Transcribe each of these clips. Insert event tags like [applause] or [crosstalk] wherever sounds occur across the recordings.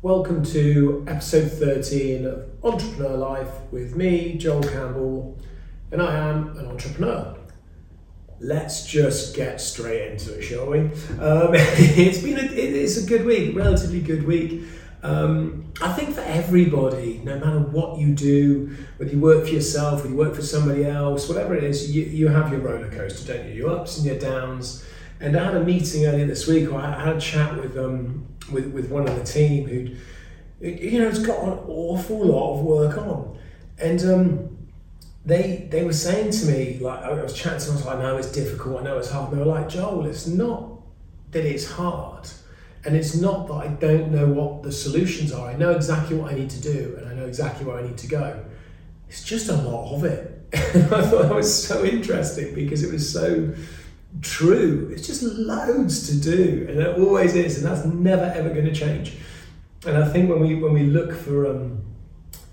Welcome to episode 13 of Entrepreneur Life with me, Joel Campbell, and I am an entrepreneur. Let's just get straight into it, shall we? Um, [laughs] it's been a, it is a good week, relatively good week. Um, I think for everybody, no matter what you do, whether you work for yourself, whether you work for somebody else, whatever it is, you, you have your roller coaster, don't you? Your ups and your downs. And I had a meeting earlier this week, I had a chat with um, with, with one of the team who, you know, has got an awful lot of work on. And um, they they were saying to me, like, I was chatting to I was like, know it's difficult, I know it's hard. And they were like, Joel, it's not that it's hard. And it's not that I don't know what the solutions are. I know exactly what I need to do and I know exactly where I need to go. It's just a lot of it. [laughs] And I thought that was so interesting because it was so true. It's just loads to do, and it always is, and that's never ever going to change. And I think when we when we look for um,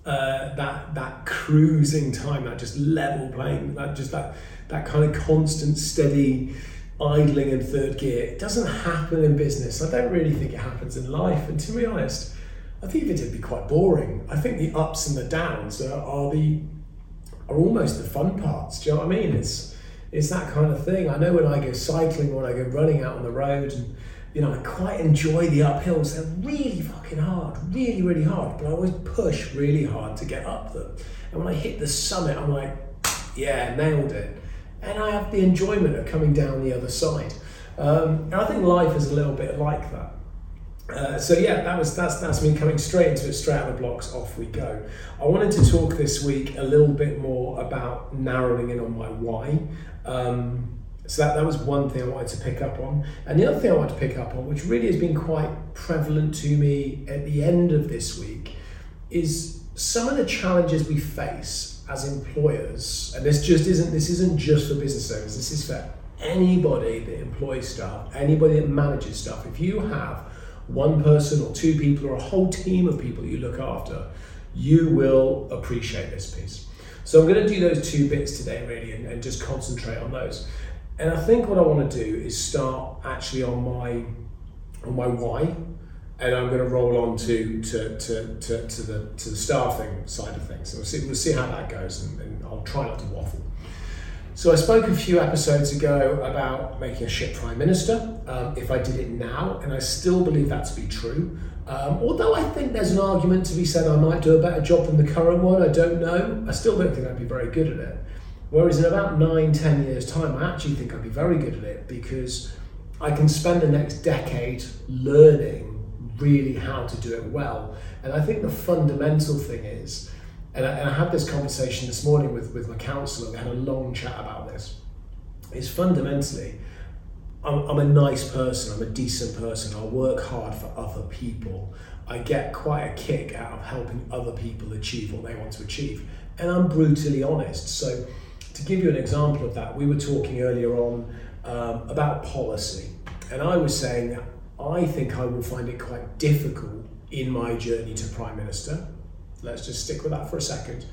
uh, that that cruising time, that just level playing, that just that that kind of constant steady idling in third gear, it doesn't happen in business. I don't really think it happens in life. And to be honest, I think it'd be quite boring. I think the ups and the downs are, are the are almost the fun parts. Do you know what I mean? It's it's that kind of thing. I know when I go cycling or when I go running out on the road, and you know, I quite enjoy the uphills. They're really fucking hard, really, really hard. But I always push really hard to get up them. And when I hit the summit, I'm like, yeah, nailed it. And I have the enjoyment of coming down the other side. Um, and I think life is a little bit like that. Uh, so yeah, that was that's that's me coming straight into it, straight out of the blocks. Off we go. I wanted to talk this week a little bit more about narrowing in on my why. Um, so that, that was one thing I wanted to pick up on. And the other thing I wanted to pick up on, which really has been quite prevalent to me at the end of this week, is some of the challenges we face as employers. And this just isn't this isn't just for business owners. This is for anybody that employs staff, anybody that manages staff. If you have one person or two people or a whole team of people you look after, you will appreciate this piece. So I'm going to do those two bits today, really, and, and just concentrate on those. And I think what I want to do is start actually on my on my why, and I'm going to roll on to to, to, to, to the to the staffing side of things. So we'll see we'll see how that goes, and, and I'll try not to waffle. So I spoke a few episodes ago about making a shit prime minister. Um, if I did it now, and I still believe that to be true. Um, although I think there's an argument to be said I might do a better job than the current one. I don't know. I still don't think I'd be very good at it. Whereas in about nine, ten years' time, I actually think I'd be very good at it because I can spend the next decade learning really how to do it well. And I think the fundamental thing is and I, and I had this conversation this morning with, with my counsellor. We had a long chat about this. Is fundamentally, I'm, I'm a nice person, I'm a decent person, I work hard for other people. I get quite a kick out of helping other people achieve what they want to achieve. And I'm brutally honest. So, to give you an example of that, we were talking earlier on um, about policy. And I was saying I think I will find it quite difficult in my journey to Prime Minister Let's just stick with that for a second.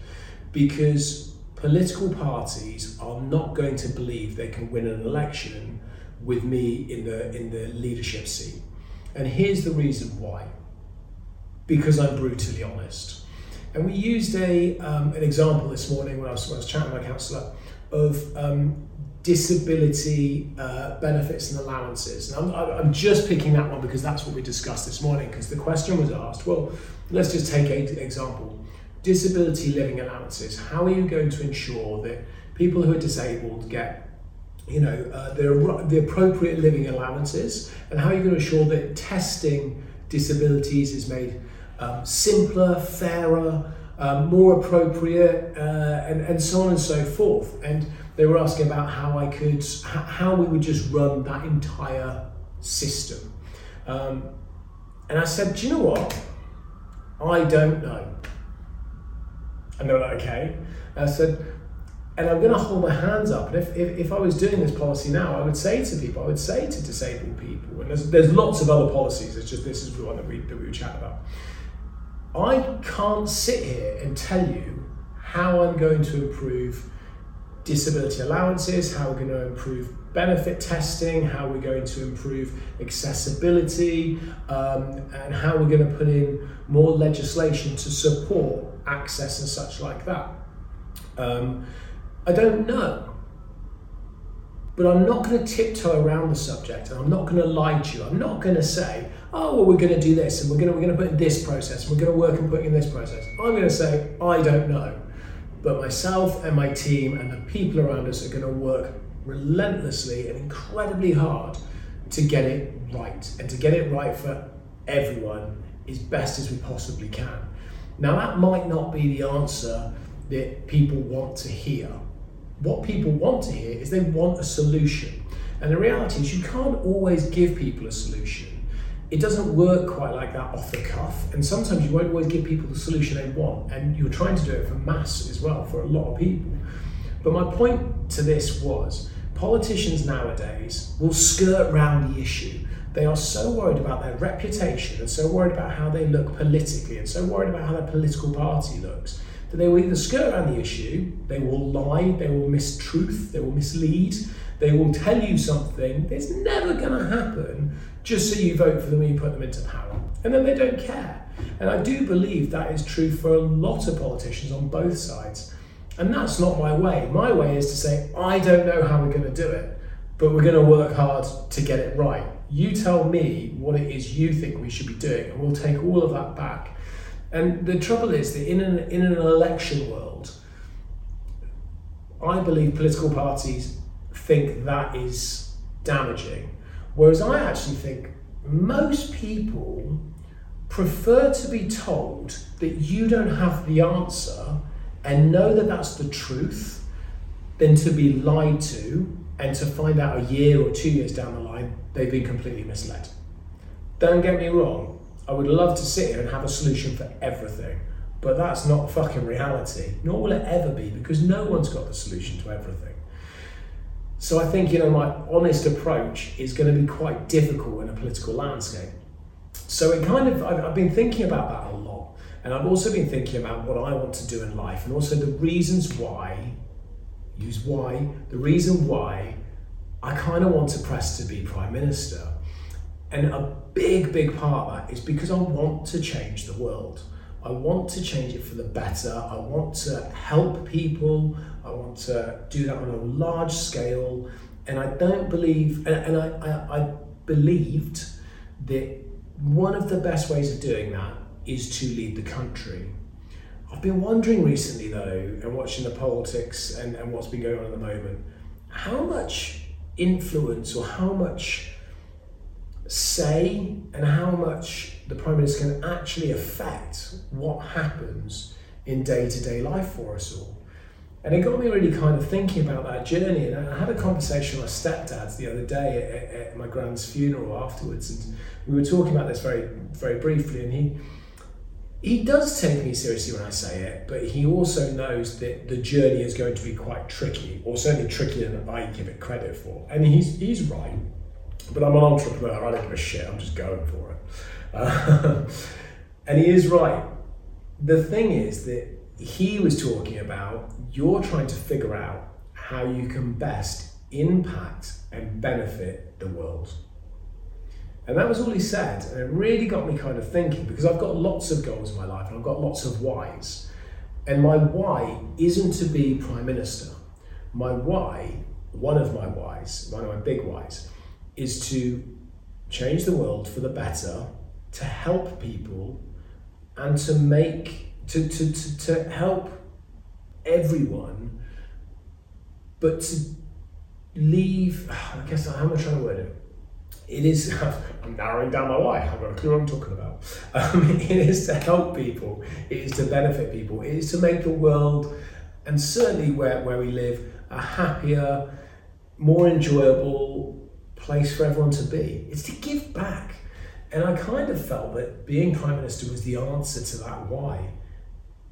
Because political parties are not going to believe they can win an election with me in the in the leadership seat. And here's the reason why. Because I'm brutally honest. And we used a um, an example this morning when I was, when I was chatting with my counsellor of um, disability uh, benefits and allowances. And I'm, I'm just picking that one because that's what we discussed this morning. Because the question was asked, well, let's just take an example disability living allowances. How are you going to ensure that people who are disabled get you know, uh, the, the appropriate living allowances, and how are you going to ensure that testing disabilities is made um, simpler, fairer, um, more appropriate, uh, and, and so on and so forth. And they were asking about how I could, how we would just run that entire system. Um, and I said, do you know what? I don't know. And they were like, okay. And I said, and I'm going to hold my hands up. And if, if, if I was doing this policy now, I would say to people, I would say to disabled people, and there's, there's lots of other policies, it's just this is the one that we, that we would chat about. I can't sit here and tell you how I'm going to improve disability allowances, how we're going to improve benefit testing, how we're going to improve accessibility, um, and how we're going to put in more legislation to support access and such like that. Um, I don't know. But I'm not going to tiptoe around the subject and I'm not going to lie to you. I'm not going to say, oh, well, we're going to do this and we're going to, we're going to put in this process and we're going to work and put in this process. I'm going to say, I don't know. But myself and my team and the people around us are going to work relentlessly and incredibly hard to get it right and to get it right for everyone as best as we possibly can. Now, that might not be the answer that people want to hear. What people want to hear is they want a solution. And the reality is, you can't always give people a solution. It doesn't work quite like that off the cuff. And sometimes you won't always give people the solution they want. And you're trying to do it for mass as well, for a lot of people. But my point to this was politicians nowadays will skirt round the issue. They are so worried about their reputation and so worried about how they look politically and so worried about how their political party looks that they will either skirt around the issue, they will lie, they will mistruth, they will mislead, they will tell you something that's never going to happen just so you vote for them and you put them into power. And then they don't care. And I do believe that is true for a lot of politicians on both sides. And that's not my way. My way is to say, I don't know how we're going to do it, but we're going to work hard to get it right. You tell me what it is you think we should be doing, and we'll take all of that back and the trouble is that in an, in an election world, I believe political parties think that is damaging. Whereas I actually think most people prefer to be told that you don't have the answer and know that that's the truth than to be lied to and to find out a year or two years down the line they've been completely misled. Don't get me wrong, I would love to sit here and have a solution for everything, but that's not fucking reality, nor will it ever be because no one's got the solution to everything. So I think, you know, my honest approach is going to be quite difficult in a political landscape. So it kind of, I've, I've been thinking about that a lot. And I've also been thinking about what I want to do in life and also the reasons why, use why, the reason why I kind of want to press to be Prime Minister. And a big, big part of that is because I want to change the world. I want to change it for the better. I want to help people. I want to do that on a large scale. And I don't believe, and, and I, I, I believed that one of the best ways of doing that is to lead the country. I've been wondering recently, though, and watching the politics and, and what's been going on at the moment, how much influence or how much say and how much the Prime Minister can actually affect what happens in day to day life for us all. And it got me really kind of thinking about that journey. And I had a conversation with my stepdad the other day at, at my gran's funeral afterwards, and we were talking about this very, very briefly. And he, he does take me seriously when I say it, but he also knows that the journey is going to be quite tricky, or certainly trickier than I give it credit for. And he's, he's right. But I'm an entrepreneur, I don't give a shit, I'm just going for it. [laughs] And he is right. The thing is that he was talking about you're trying to figure out how you can best impact and benefit the world. And that was all he said, and it really got me kind of thinking because I've got lots of goals in my life and I've got lots of whys. And my why isn't to be Prime Minister. My why, one of my whys, one of my big whys, is to change the world for the better, to help people, and to make to, to, to, to help everyone, but to leave [sighs] I guess how am I trying to word it? It is [laughs] I'm narrowing down my life I've got a clue what I'm talking about. [laughs] Um, it is to help people, it is to benefit people, it is to make the world and certainly where, where we live a happier, more enjoyable, place for everyone to be. It's to give back. And I kind of felt that being Prime Minister was the answer to that why.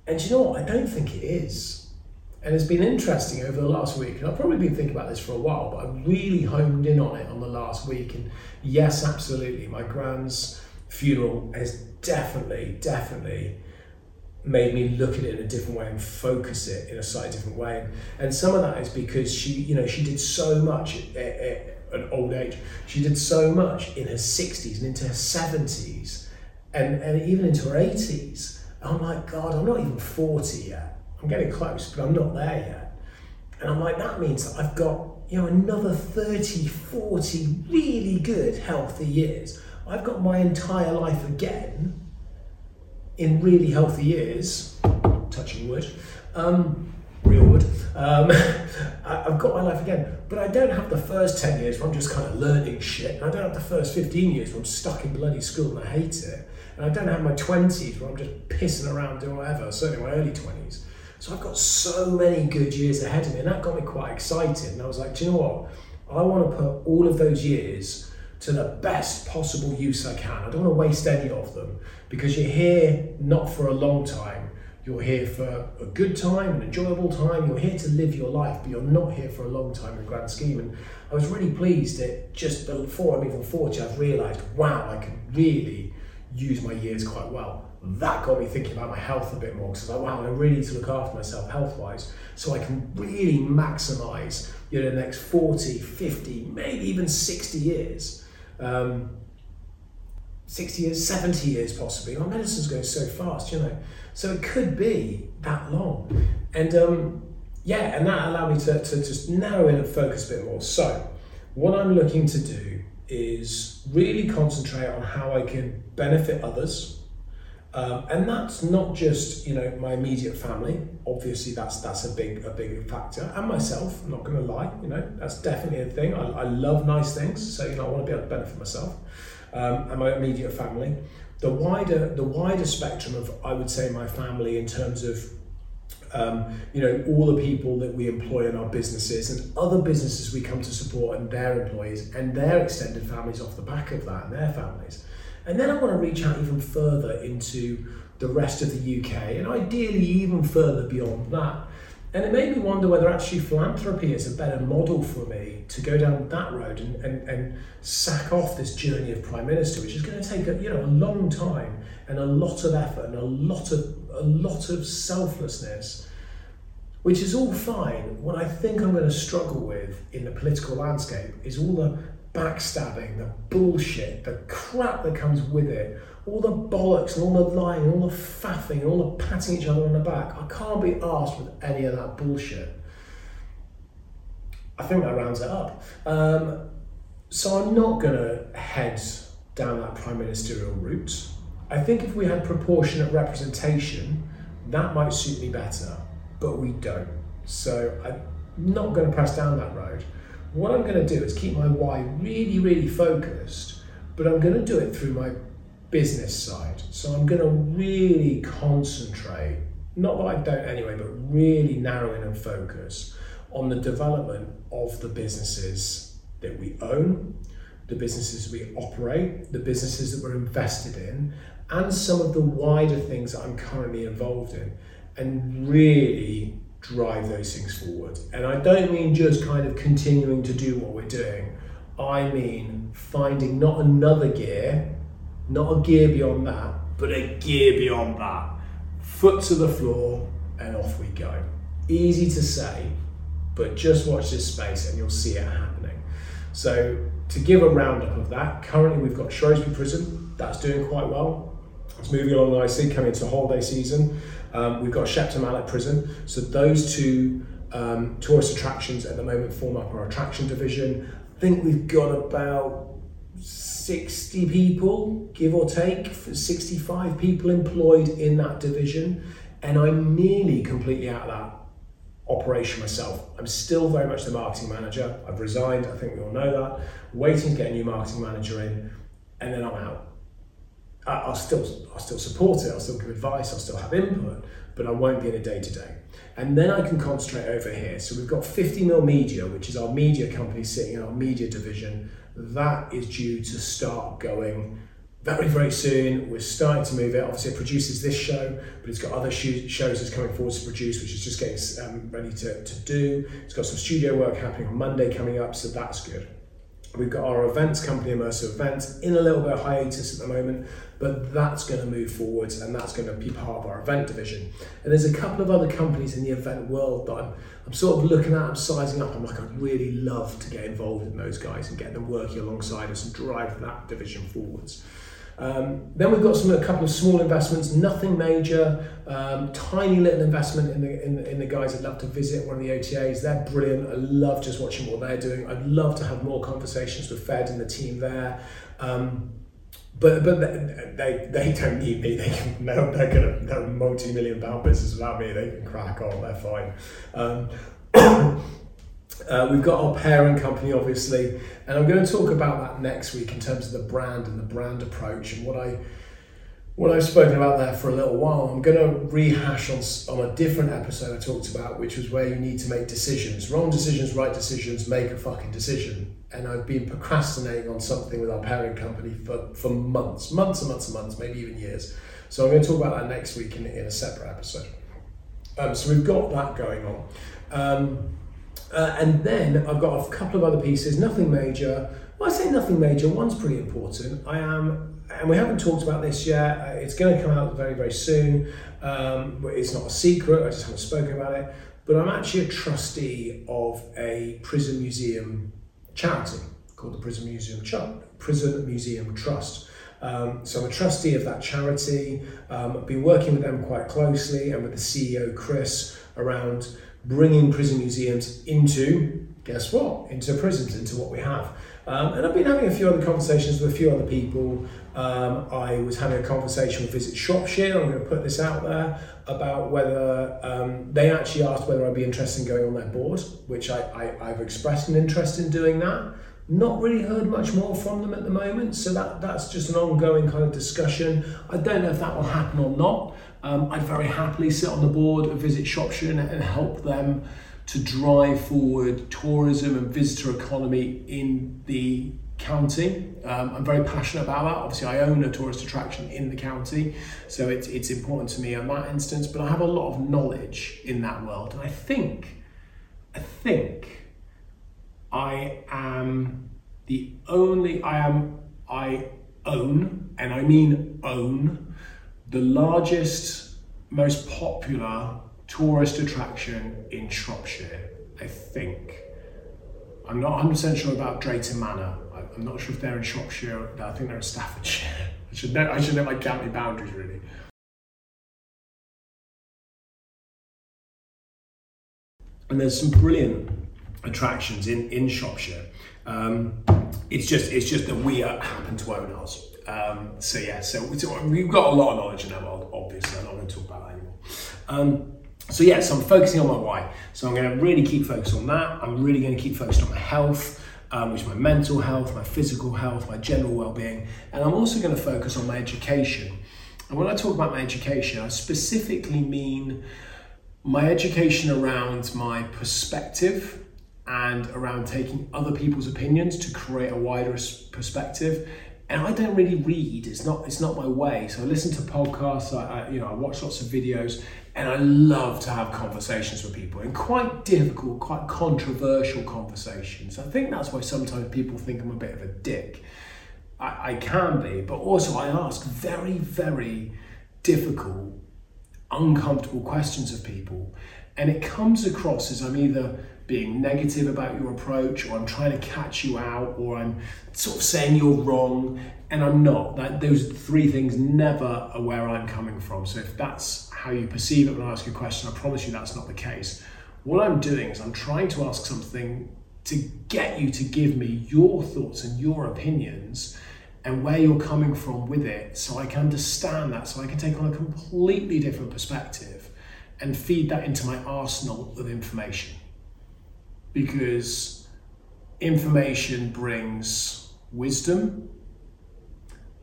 And you know what? I don't think it is. And it's been interesting over the last week, and I've probably been thinking about this for a while, but I really honed in on it on the last week. And yes, absolutely, my gran's funeral has definitely, definitely made me look at it in a different way and focus it in a slightly different way. And some of that is because she, you know, she did so much at, at an old age. She did so much in her 60s and into her 70s and, and even into her 80s. I'm like, God, I'm not even 40 yet. I'm getting close, but I'm not there yet. And I'm like, that means that I've got, you know, another 30, 40 really good, healthy years. I've got my entire life again in really healthy years, touching wood, um, real wood. Um, [laughs] I've got my life again, but I don't have the first 10 years where I'm just kind of learning shit. And I don't have the first 15 years where I'm stuck in bloody school and I hate it. And I don't have my 20s where I'm just pissing around doing whatever, certainly my early 20s. So I've got so many good years ahead of me, and that got me quite excited. And I was like, do you know what? I want to put all of those years to the best possible use I can. I don't want to waste any of them because you're here not for a long time. You're here for a good time, an enjoyable time. You're here to live your life, but you're not here for a long time in the grand scheme. And I was really pleased that just before I'm even 40, I've realised, wow, I can really use my years quite well that got me thinking about my health a bit more because I was like, wow, I really need to look after myself health wise so I can really maximize you know, the next 40, 50, maybe even 60 years. Um, 60 years, 70 years possibly. My medicine's going so fast, you know. So it could be that long. And um, yeah, and that allowed me to, to just narrow in and focus a bit more. So, what I'm looking to do is really concentrate on how I can benefit others um, and that's not just you know my immediate family. Obviously, that's that's a big a big factor, and myself. I'm not going to lie. You know, that's definitely a thing. I, I love nice things, so you know I want to be able to benefit myself um, and my immediate family. The wider the wider spectrum of I would say my family in terms of um, you know all the people that we employ in our businesses and other businesses we come to support and their employees and their extended families off the back of that and their families. And then I want to reach out even further into the rest of the UK and ideally even further beyond that. And it made me wonder whether actually philanthropy is a better model for me to go down that road and, and, and sack off this journey of Prime Minister, which is going to take a, you know, a long time and a lot of effort and a lot of, a lot of selflessness, which is all fine. What I think I'm going to struggle with in the political landscape is all the backstabbing, the bullshit, the crap that comes with it, all the bollocks and all the lying and all the faffing and all the patting each other on the back. I can't be asked with any of that bullshit. I think that rounds it up. Um, so I'm not going to head down that prime ministerial route. I think if we had proportionate representation, that might suit me better, but we don't. So I'm not going to press down that road. What I'm going to do is keep my why really, really focused, but I'm going to do it through my business side. So I'm going to really concentrate, not that I don't anyway, but really narrow in and focus on the development of the businesses that we own, the businesses we operate, the businesses that we're invested in, and some of the wider things that I'm currently involved in, and really drive those things forward. And I don't mean just kind of continuing to do what we're doing. I mean finding not another gear, not a gear beyond that, but a gear beyond that. Foot to the floor and off we go. Easy to say, but just watch this space and you'll see it happening. So, to give a roundup of that, currently we've got Shrewsbury Prison, that's doing quite well. It's moving along nicely, coming into holiday season. Um, we've got Shepton Mallet Prison. So those two um, tourist attractions at the moment form up our attraction division. I think we've got about 60 people, give or take, 65 people employed in that division. And I'm nearly completely out of that operation myself. I'm still very much the marketing manager. I've resigned, I think we all know that. Waiting to get a new marketing manager in, and then I'm out. I'll still I'll still support it. I'll still give advice. I'll still have input, but I won't be in a day to day. And then I can concentrate over here. So we've got 50 mil media, which is our media company sitting in our media division. That is due to start going very very soon. We're starting to move it. Obviously, it produces this show, but it's got other shows that's coming forward to produce, which is just getting um, ready to, to do. It's got some studio work happening on Monday coming up, so that's good. We've got our events company, Immersive Events, in a little bit of hiatus at the moment, but that's going to move forwards and that's going to be part of our event division. And there's a couple of other companies in the event world that I'm, I'm sort of looking at, I'm sizing up. I'm like, I'd really love to get involved in those guys and get them working alongside us and drive that division forwards. Um, then we've got some a couple of small investments, nothing major, um, tiny little investment in the, in the in the guys that love to visit one of the OTAs. They're brilliant. I love just watching what they're doing. I'd love to have more conversations with Fed and the team there. Um, but but they, they don't need me. They can, they're, they're gonna they're a multi-million pound business without me. They can crack on. They're fine. Uh, we've got our parent company, obviously, and I'm going to talk about that next week in terms of the brand and the brand approach and what I what I've spoken about there for a little while. I'm going to rehash on on a different episode I talked about, which was where you need to make decisions, wrong decisions, right decisions, make a fucking decision. And I've been procrastinating on something with our parent company for, for months, months and months and months, maybe even years. So I'm going to talk about that next week in, in a separate episode. Um, so we've got that going on. Um, uh, and then I've got a couple of other pieces, nothing major. Well, I say nothing major, one's pretty important. I am, and we haven't talked about this yet, uh, it's going to come out very, very soon. Um, it's not a secret, I just haven't spoken about it. But I'm actually a trustee of a prison museum charity called the Prison Museum, prison museum Trust. Um, so I'm a trustee of that charity. Um, I've been working with them quite closely and with the CEO Chris around bringing prison museums into, guess what, into prisons, into what we have. Um, and I've been having a few other conversations with a few other people. Um, I was having a conversation with Visit Shropshire, I'm going to put this out there, about whether um, they actually asked whether I'd be interested in going on their board, which I, I, I've expressed an interest in doing that. Not really heard much more from them at the moment, so that, that's just an ongoing kind of discussion. I don't know if that will happen or not. Um, I'd very happily sit on the board of Visit Shropshire and, and help them to drive forward tourism and visitor economy in the county. Um, I'm very passionate about that. Obviously, I own a tourist attraction in the county, so it's, it's important to me in that instance. But I have a lot of knowledge in that world, and I think, I think I am the only, I am, I own, and I mean own, the largest, most popular tourist attraction in Shropshire, I think. I'm not 100% sure about Drayton Manor. I'm not sure if they're in Shropshire. I think they're in Staffordshire. [laughs] I should know, I should know my county boundaries really. And there's some brilliant attractions in, in Shropshire. Um, it's just it's just that we happen to own ours. Um, so yeah, so, we've got a lot of knowledge in that world. Obviously, I'm not going to talk about that anymore. Um, so yeah, so I'm focusing on my why. So I'm going to really keep focused on that. I'm really going to keep focused on my health, um, which is my mental health, my physical health, my general well-being, and I'm also going to focus on my education. And when I talk about my education, I specifically mean my education around my perspective and around taking other people's opinions to create a wider perspective. And I don't really read; it's not it's not my way. So I listen to podcasts. I, I you know I watch lots of videos, and I love to have conversations with people and quite difficult, quite controversial conversations. I think that's why sometimes people think I'm a bit of a dick. I, I can be, but also I ask very very difficult, uncomfortable questions of people, and it comes across as I'm either being negative about your approach or I'm trying to catch you out or I'm sort of saying you're wrong and I'm not. That those three things never are where I'm coming from. So if that's how you perceive it when I ask you a question, I promise you that's not the case. What I'm doing is I'm trying to ask something to get you to give me your thoughts and your opinions and where you're coming from with it so I can understand that, so I can take on a completely different perspective and feed that into my arsenal of information because information brings wisdom,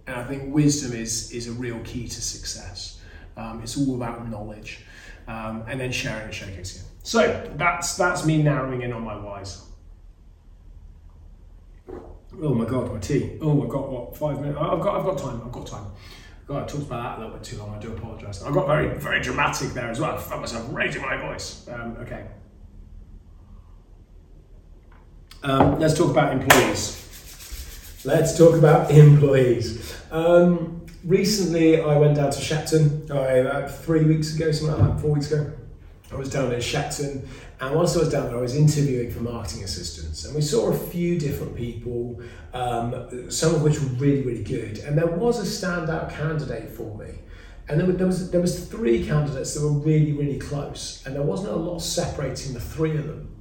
and I think wisdom is is a real key to success. Um, it's all about knowledge, um, and then sharing and showcasing. So that's that's me narrowing in on my whys. Oh my god, my tea. Oh my god, what five minutes? I've got I've got time. I've got time. God, I talked about that a little bit too long. I do apologise. I got very very dramatic there as well. I felt myself raising my voice. Um, okay. Um, let's talk about employees. Let's talk about [laughs] employees. Um, recently, I went down to Shepton about three weeks ago, something like that, four weeks ago. I was down in Shepton, and whilst I was down there, I was interviewing for marketing assistants, and we saw a few different people, um, some of which were really, really good. And there was a standout candidate for me. And there, there, was there was three candidates that were really, really close, and there wasn't a lot separating the three of them.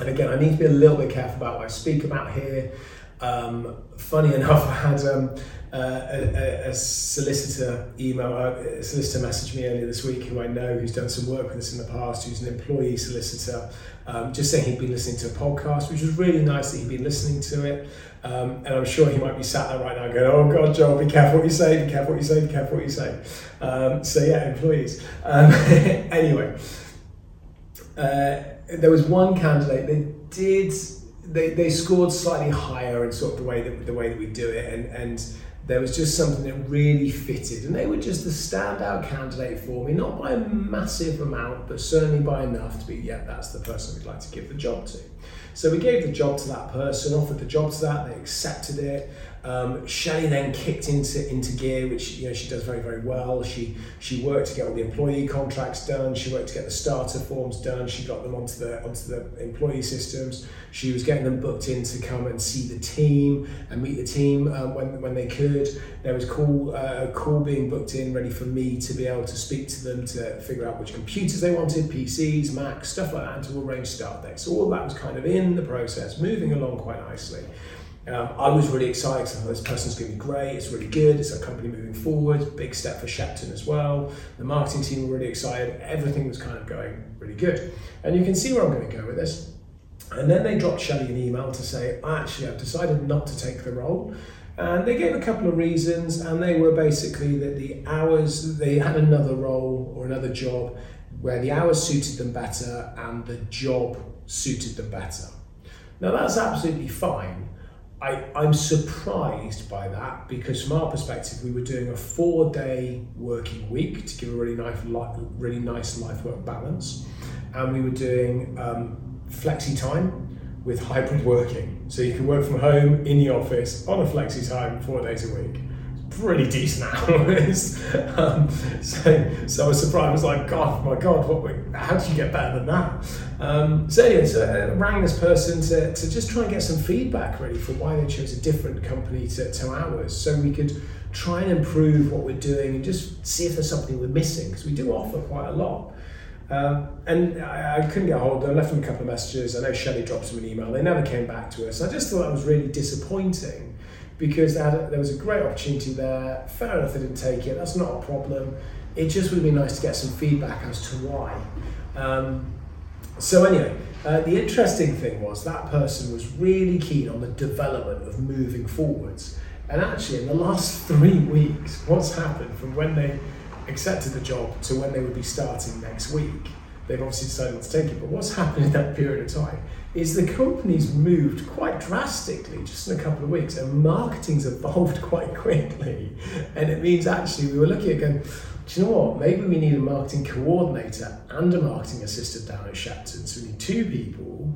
And again, I need to be a little bit careful about what I speak about here. Um, funny enough, [laughs] I had um, uh, a, a, solicitor email, uh, a solicitor messaged me earlier this week who I know who's done some work with us in the past, who's an employee solicitor, um, just saying he'd been listening to a podcast, which was really nice that he'd been listening to it. Um, and I'm sure he might be sat there right now going, oh God, Joel, be careful what you say, be careful what you say, be careful what you say. Um, so yeah, employees. Um, [laughs] anyway, uh, there was one candidate that did they, they scored slightly higher in sort of the way that the way that we do it and and there was just something that really fitted and they were just the standout candidate for me not by a massive amount but certainly by enough to be yeah that's the person we'd like to give the job to. So we gave the job to that person offered the job to that they accepted it um, then kicked into into gear, which you know she does very very well. She she worked to get all the employee contracts done. She worked to get the starter forms done. She got them onto the onto the employee systems. She was getting them booked in to come and see the team and meet the team um, when when they could. There was call uh, a call being booked in, ready for me to be able to speak to them to figure out which computers they wanted, PCs, Macs, stuff like that, and to arrange start dates. So all that was kind of in the process, moving along quite nicely. Um, I was really excited because this person's going to be great, it's really good, it's a company moving forward, big step for Shepton as well. The marketing team were really excited, everything was kind of going really good. And you can see where I'm going to go with this. And then they dropped Shelley an email to say, I actually, I've decided not to take the role. And they gave a couple of reasons, and they were basically that the hours, they had another role or another job where the hours suited them better and the job suited them better. Now, that's absolutely fine I, I'm surprised by that because from our perspective, we were doing a four day working week to give a really nice, really nice life work balance. And we were doing um, flexi time with hybrid working. So you can work from home in the office on a flexi time four days a week pretty decent hours. [laughs] um, so, so I was surprised. I was like, God, my God, what? How did you get better than that? Um, so anyway, so I rang this person to, to just try and get some feedback really for why they chose a different company to, to ours, so we could try and improve what we're doing and just see if there's something we're missing because we do offer quite a lot. Um, and I, I, couldn't get hold of them. I left them a couple of messages. I know Shelley dropped them an email. They never came back to us. I just thought that was really disappointing because a, there was a great opportunity there. Fair enough, they didn't take it. That's not a problem. It just would be nice to get some feedback as to why. Um, so anyway, uh, the interesting thing was that person was really keen on the development of moving forwards. And actually, in the last [laughs] three weeks, what's happened from when they accepted the job to when they would be starting next week, they've obviously decided not to take it. But what's happened in that period of time is the company's moved quite drastically just in a couple of weeks, and marketing's evolved [laughs] quite quickly. And it means actually we were looking at going, do you know what? Maybe we need a marketing coordinator and a marketing assistant down at Shepton. So we need two people.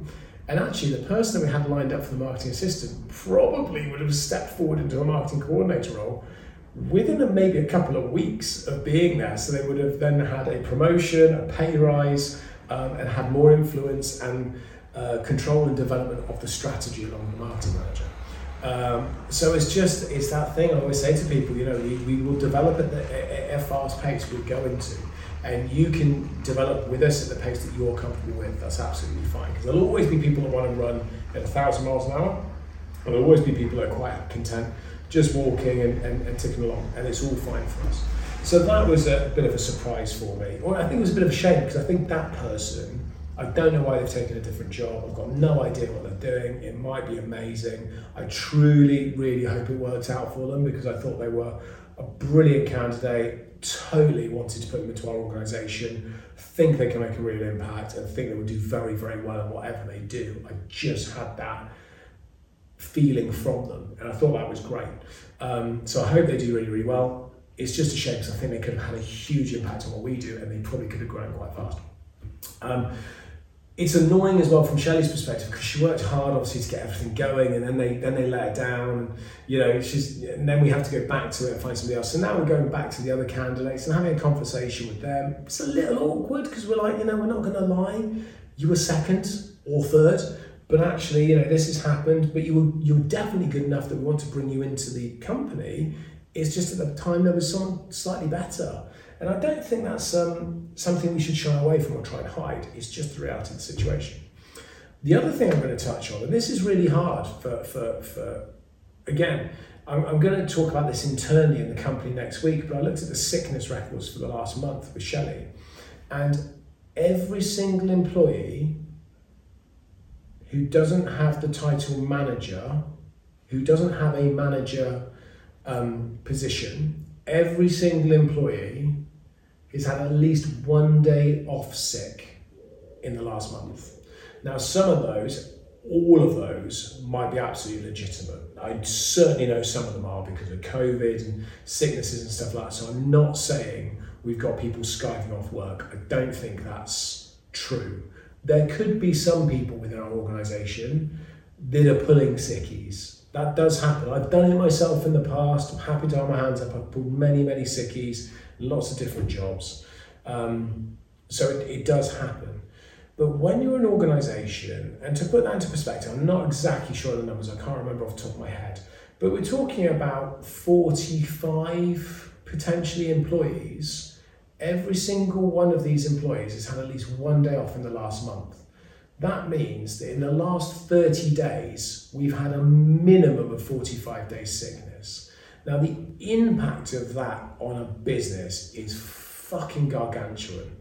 And actually, the person that we had lined up for the marketing assistant probably would have stepped forward into a marketing coordinator role within a, maybe a couple of weeks of being there. So they would have then had a promotion, a pay rise, um, and had more influence and uh, control and development of the strategy along the marketing manager. Um, so it's just it's that thing I always say to people. You know, we, we will develop at, the, at a fast pace we go into, and you can develop with us at the pace that you're comfortable with. That's absolutely fine because there'll always be people that want to run at a thousand miles an hour, and there'll always be people that are quite content just walking and, and, and ticking along, and it's all fine for us. So that was a bit of a surprise for me, or I think it was a bit of a shame because I think that person. I don't know why they've taken a different job. I've got no idea what they're doing. It might be amazing. I truly, really hope it works out for them because I thought they were a brilliant candidate. Totally wanted to put them into our organisation. Think they can make a real impact and think they would do very, very well in whatever they do. I just had that feeling from them, and I thought that was great. Um, so I hope they do really, really well. It's just a shame because I think they could have had a huge impact on what we do, and they probably could have grown quite fast. Um, it's annoying as well from Shelley's perspective because she worked hard obviously to get everything going and then they then they let her down you know she's and then we have to go back to it and find somebody else so now we're going back to the other candidates and having a conversation with them it's a little awkward because we're like you know we're not going to lie you were second or third but actually you know this has happened but you were you were definitely good enough that we want to bring you into the company it's just at the time there was someone slightly better and I don't think that's um, something we should shy away from or try and hide. It's just the reality of the situation. The other thing I'm going to touch on, and this is really hard for, for, for again, I'm, I'm going to talk about this internally in the company next week, but I looked at the sickness records for the last month with Shelley, and every single employee who doesn't have the title manager, who doesn't have a manager um, position, every single employee has had at least one day off sick in the last month. Now, some of those, all of those, might be absolutely legitimate. I certainly know some of them are because of COVID and sicknesses and stuff like that. So I'm not saying we've got people skiving off work. I don't think that's true. There could be some people within our organisation that are pulling sickies. That does happen. I've done it myself in the past. I'm happy to have my hands up. I've pulled many, many sickies lots of different jobs. Um, so it, it does happen. But when you're an organization, and to put that into perspective, I'm not exactly sure of the numbers, I can't remember off the top of my head, but we're talking about 45 potentially employees. Every single one of these employees has had at least one day off in the last month. That means that in the last 30 days, we've had a minimum of 45 days sickness. Now, the impact of that on a business is fucking gargantuan.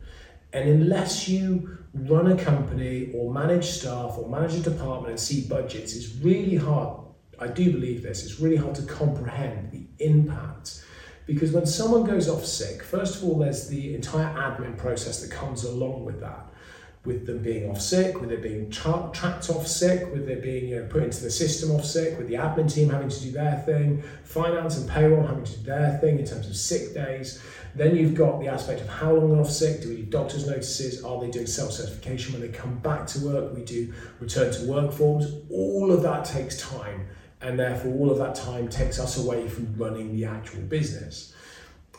And unless you run a company or manage staff or manage a department and see budgets, it's really hard. I do believe this, it's really hard to comprehend the impact. Because when someone goes off sick, first of all, there's the entire admin process that comes along with that with them being off sick, with it being tra- tracked off sick, with it being you know, put into the system off sick, with the admin team having to do their thing, finance and payroll having to do their thing in terms of sick days. Then you've got the aspect of how long they're off sick. Do we do doctor's notices? Are they doing self certification when they come back to work? We do return to work forms. All of that takes time, and therefore, all of that time takes us away from running the actual business.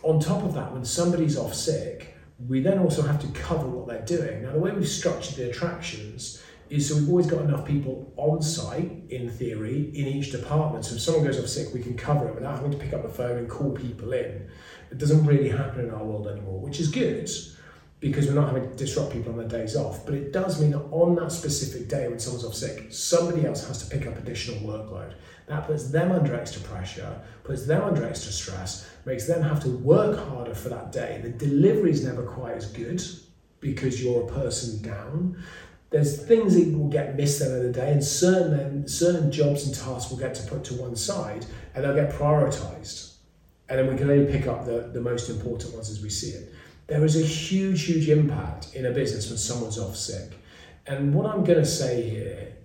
On top of that, when somebody's off sick, we then also have to cover what they're doing. Now, the way we've structured the attractions is so we've always got enough people on site, in theory, in each department. So if someone goes off sick, we can cover it without having to pick up the phone and call people in. It doesn't really happen in our world anymore, which is good because we're not having to disrupt people on their days off. But it does mean that on that specific day when someone's off sick, somebody else has to pick up additional workload. That puts them under extra pressure, puts them under extra stress, makes them have to work harder for that day. The delivery is never quite as good because you're a person down. There's things that will get missed end of the day, and certain certain jobs and tasks will get to put to one side and they'll get prioritized. And then we can only pick up the, the most important ones as we see it. There is a huge, huge impact in a business when someone's off sick. And what I'm going to say here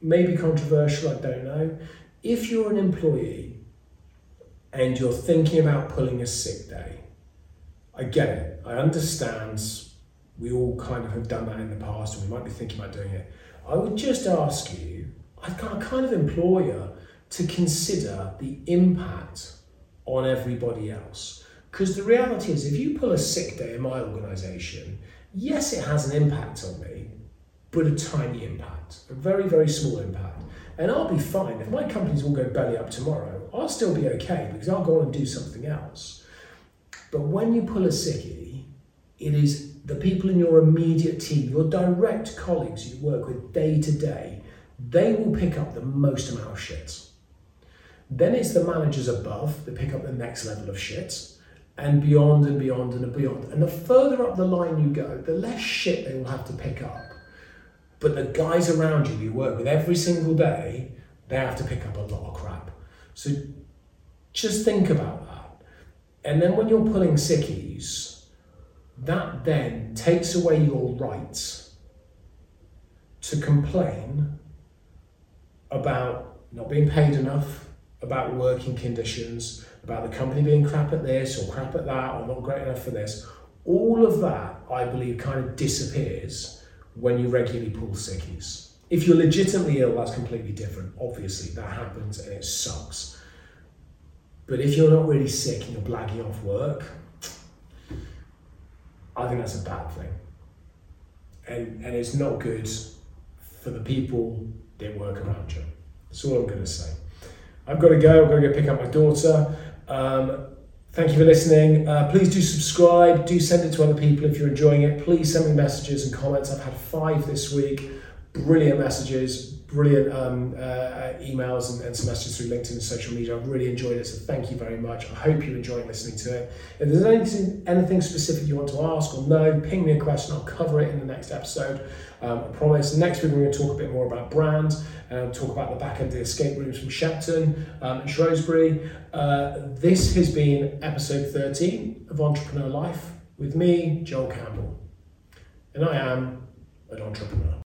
may be controversial, I don't know. If you're an employee and you're thinking about pulling a sick day, I get it. I understand. We all kind of have done that in the past, and we might be thinking about doing it. I would just ask you, I kind of implore you to consider the impact on everybody else. Because the reality is, if you pull a sick day in my organisation, yes, it has an impact on me, but a tiny impact, a very, very small impact. And I'll be fine. If my companies all go belly up tomorrow, I'll still be okay because I'll go on and do something else. But when you pull a sickie, it is the people in your immediate team, your direct colleagues you work with day to day, they will pick up the most amount of shit. Then it's the managers above that pick up the next level of shit, and beyond and beyond and beyond. And the further up the line you go, the less shit they will have to pick up. But the guys around you you work with every single day, they have to pick up a lot of crap. So just think about that. And then when you're pulling sickies, that then takes away your right to complain about not being paid enough, about working conditions, about the company being crap at this or crap at that or not great enough for this. All of that, I believe, kind of disappears when you regularly pull sickies. If you're legitimately ill, that's completely different. Obviously, that happens and it sucks. But if you're not really sick and you're blagging off work, I think that's a bad thing. And, and it's not good for the people that work around you. That's all I'm going to say. I've got to go. I've got to go pick up my daughter. Um, thank you for listening. Uh, please do subscribe. Do send it to other people if you're enjoying it. Please send me messages and comments. I've had five this week. Brilliant messages, brilliant um, uh, uh emails, and, and, some messages through LinkedIn and social media. I've really enjoyed it, so thank you very much. I hope you're enjoying listening to it. If there's anything, anything specific you want to ask or know, ping me a question. I'll cover it in the next episode. Um, I promise. Next week, we're going to talk a bit more about brand and talk about the back end of the escape rooms from Shepton um, and Shrewsbury. Uh, this has been episode 13 of Entrepreneur Life with me, Joel Campbell. And I am an entrepreneur.